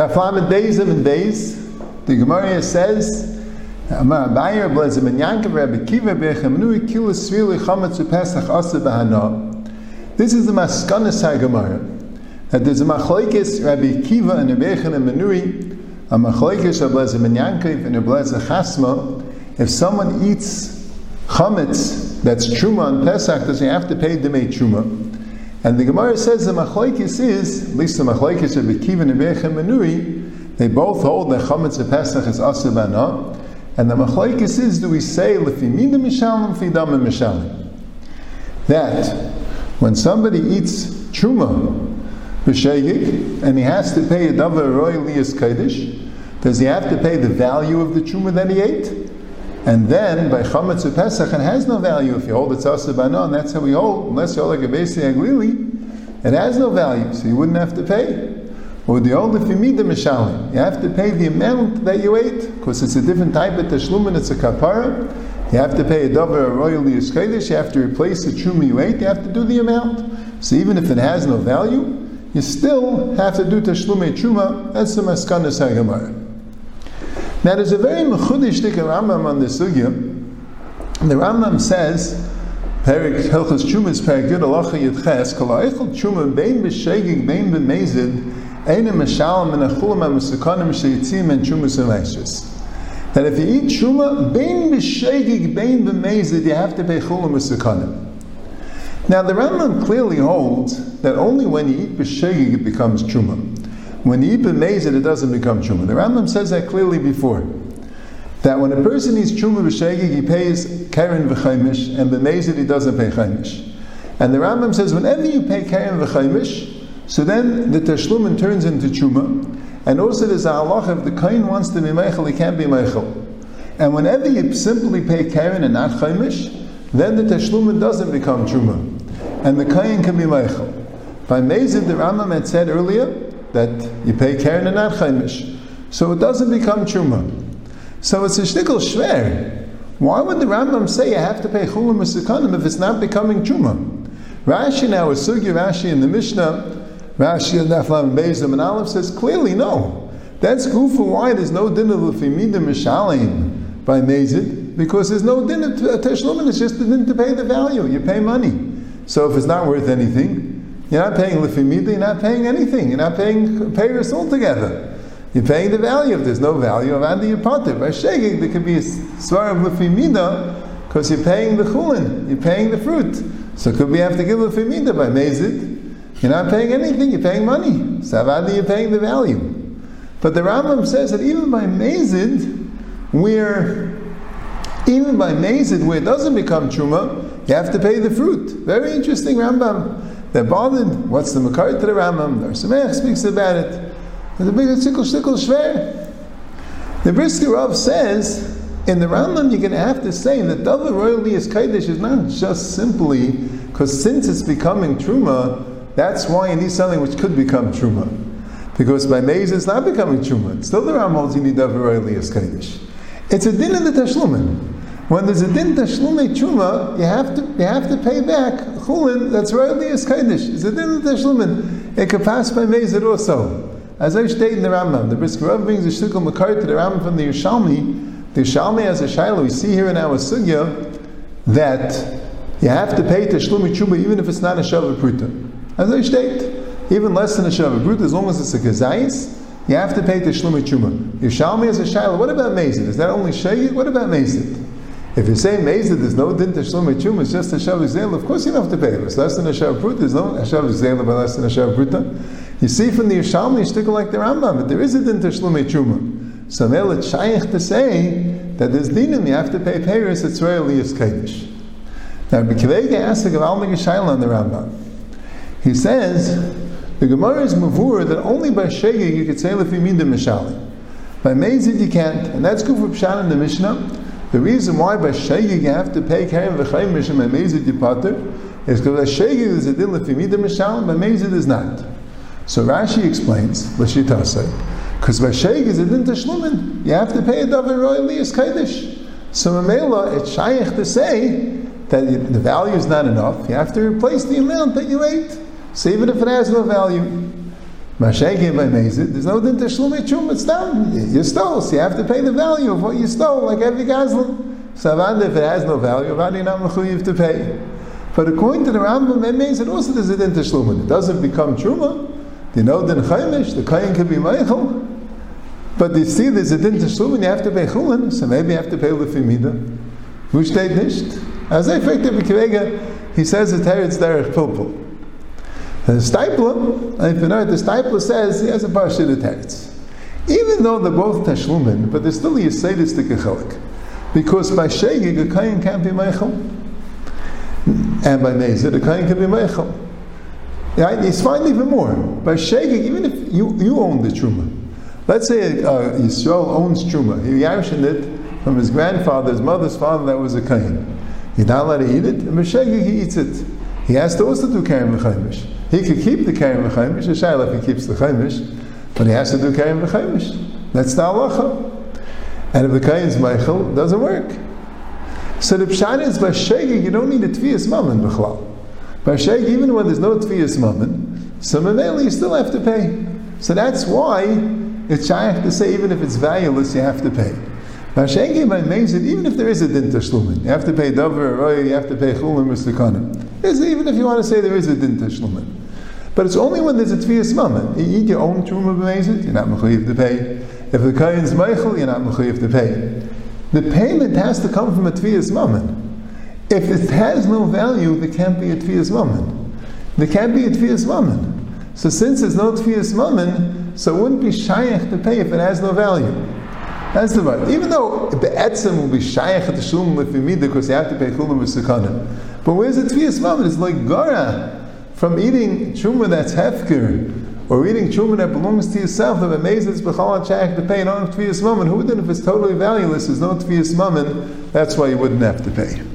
Aflam days and days, the Gemara says, Amar and Yankov Rabbi Kiva Svili Chametz Pesach Asa. This is the Maskanas HaGemara. That there's a Machlekes Rabbi Kiva and Rabbi Menui, a Machlekes Rabbi Blazim and Yankov and Rabbi Chasma. If someone eats Chametz that's Truma on Pesach, does he have to pay the Mei Truma? And the Gemara says the machlokes is, at least the machlokes of Akiva and Menui, they both hold that chametz Pesach is asabana, and the machlokes is, do we say lefimida mishalim fidam mishalim? That when somebody eats truma b'shegig and he has to pay a davar royaliyas kaddish, does he have to pay the value of the truma that he ate? And then by chametz Pesach, it has no value if you hold it's asabana, and that's how we hold. Unless you hold like a basi aglili, it has no value, so you wouldn't have to pay. Or the old if you meet the mishalim, you have to pay the amount that you ate because it's a different type of tashlum and it's a kapara. You have to pay a davar a royal yiskadish. You have to replace the truma you ate. You have to do the amount. So even if it has no value, you still have to do tashlum truma. That's the maskanas hagemara. Now there's a very mechudish dik Rambam on the sugya. The Rambam says, Perik Hilchas Chumas Perik Yud Alacha Yitches Kol Eichel Truma Bein B'Shegig Bein B'Mezid Ein Meshalim and Achulam HaMesukanim Sheyitzim and Chumas Emeshus. That if you eat Truma Bein B'Shegig Bein B'Mezid you have to pay Chulam Mesukanim. Now the Rambam clearly holds that only when you eat B'Shegig it becomes Truma. When you eat b'mezid, it doesn't become truma. The Rambam says that clearly before. That when a person eats truma b'shegig, he pays karen v'chaimish, and the b'mezid he doesn't pay chaimish. And the Rambam says whenever you pay karen v'chaimish, so then the tashlumin turns into truma, and also there's a halach if the kain wants to be meichel, he can't be meichel. And whenever you simply pay karen and not chaimish, then the tashlumin doesn't become truma, and the kain can be meichel. By mezid, the Rambam had said earlier that you pay Karen and not Chaimish. So it doesn't become Truma. So it's a shtickle shver. Why would the Rambam say you have to pay Chulam Mesikanim if it's not becoming Truma? Rashi now is Sugi Rashi in the Mishnah, Rashi and Naflam Bezim and Aleph says clearly no. That's for why there's no din of Lefimida Mishalim by Mezid, because there's no din of Teshlumin, it's just the din to pay the value. You pay money. So if it's not worth anything, you're not paying lifimida, you're not paying anything. You're not paying payers altogether. You're paying the value. If there's no value of andi yipatir, by shaking there could be a svar of lifimida because you're paying the chulin, you're paying the fruit. So could we have to give lifimida by mezid? You're not paying anything, you're paying money. So adi, you're paying the value. But the Rambam says that even by mezid, where even by mezid, where it doesn't become truma, you have to pay the fruit. Very interesting Rambam. They're bothered. What's the Makar to the Rambam? The Samech speaks about it. There's a big sickle, sickle, shver. The Brisker Rav says, in the Rambam, you're going to have to say that Dava royalty is Kaidish is not just simply because since it's becoming Truma, that's why you need something which could become Truma. Because by Maze it's not becoming Truma. Still the Ram holds you need Dava royalty is Kaidish. It's a din in the Tashlumin. When there's a din tashlume truma, you have to you have to pay back chulin that's royally as kaidish. It's a din tashlumin. It could pass by mezid also. As I state in the Rambam, the Brisker Rav brings the shtickle makar to the Rambam from the Yerushalmi. The Yerushalmi has a shaila. We see here in our sugya that you have to pay tashlume truma even if it's not a shavah pruta. As I state, even less than a shavah pruta, as long as it's a kazayis, you have to pay tashlume truma. Yerushalmi has a shaila. What about mezid? Is that only shayid? What about mezid? If you say Mezid, there's no din tashlum chum, it's just a shav zel. Of course, you don't have to pay. If it's less than a shav prut, there's no a shav but less than a shav pruta. You see from the Yerushalmi, you stick like the Rambam, but there is a din tashlum chuma. So now it's shaykh to say that there's dinim you have to pay payers. It's really a kaddish. Now, Bekivega asks a Gavalmig Shaila on the Rambam. He says the Gemara is mavur that only by shegig you could say mean the mishali. By mezid you can't, and that's good for pshat in the Mishnah. The reason why by Shegig you have to pay Karen V'chaim Mishim and Mezid Yipater is because Shegig is a din Lefimida Mishalim, but Mezid is not. So Rashi explains, Lashitase, because by Shegig is a din Tashlumin, you have to pay a Davar Royally as Kaddish. So Mamela, it's Shaykh to say that the value is not enough, you have to replace the amount that you ate. So even if it has no value, There's no din tashlumei truma, it's done. You stole, so you have to pay the value of what you stole, like every gazlan. So if it has no value, Avanda not mechuyev to pay. But according to the Rambam, it means it also there's a din tashlumei. It doesn't become truma. You know din chaimish, the kain can be meichel. But you see, there's a din tashlumei, you have to pay chulin, so maybe you have to pay lefimida. Wo steht nicht? As I der he says the Teretz Derech Pilpul. The Steipler, if you know, it, the Steipler says he has a the Teretz. Even though they're both Tashlumin, but there's still a Yisaitistic Achelik. Because by Shegig, a Kayan can't be Meichel. And by Mezid, a Kayan can be Meichel. Yeah, it's fine even more. By Shegig, even if you, you own the Truma, let's say uh, Yisrael owns Truma, he yarshin it, from his grandfather, his mother's father, that was a kain. He's not allowed to eat it, and Meshegi, he eats it. He has to also do Karim L'chaimish. He could keep the Karim L'chaimish, a Shaila if he keeps the Chaimish, but he has to do Karim L'chaimish. That's the halacha. And if the Kain's Meichel, doesn't work. So the Pshat is, by you don't need a Tviyas Mammon, B'chlal. By even when there's no Tviyas Mammon, so Mameli, you still have to pay. So that's why it's Shaykh to say, even if it's valueless, you have to pay. Mashegi by Mezid, even if there is a din tashlumin, you have to pay davar, or you have to pay chulim or sekanim. Even if you want to say there is a din tashlumin. But it's only when there's a tvias mammon. You eat your own truma b'mezid, you're not mechayiv to pay. If the kain's meichel, you're not mechayiv to pay. The payment has to come from a tvias mammon. If it has no value, there can't be a tvias mammon. There can't be a tvias mammon. So since there's no tvias mammon, so it wouldn't be shaykh to pay if it has no value. That's the word. Even though the etzem will be shaykh at the shulm the because you have to pay chulim with sekanim. But where's the tviyas mammon? It's like gara from eating truma that's hefker or eating truma that belongs to yourself. If amazes b'chal shaykh to pay an own tviyas mammon, who then if it's totally valueless, there's no tviyas mammon, that's why you wouldn't have to pay.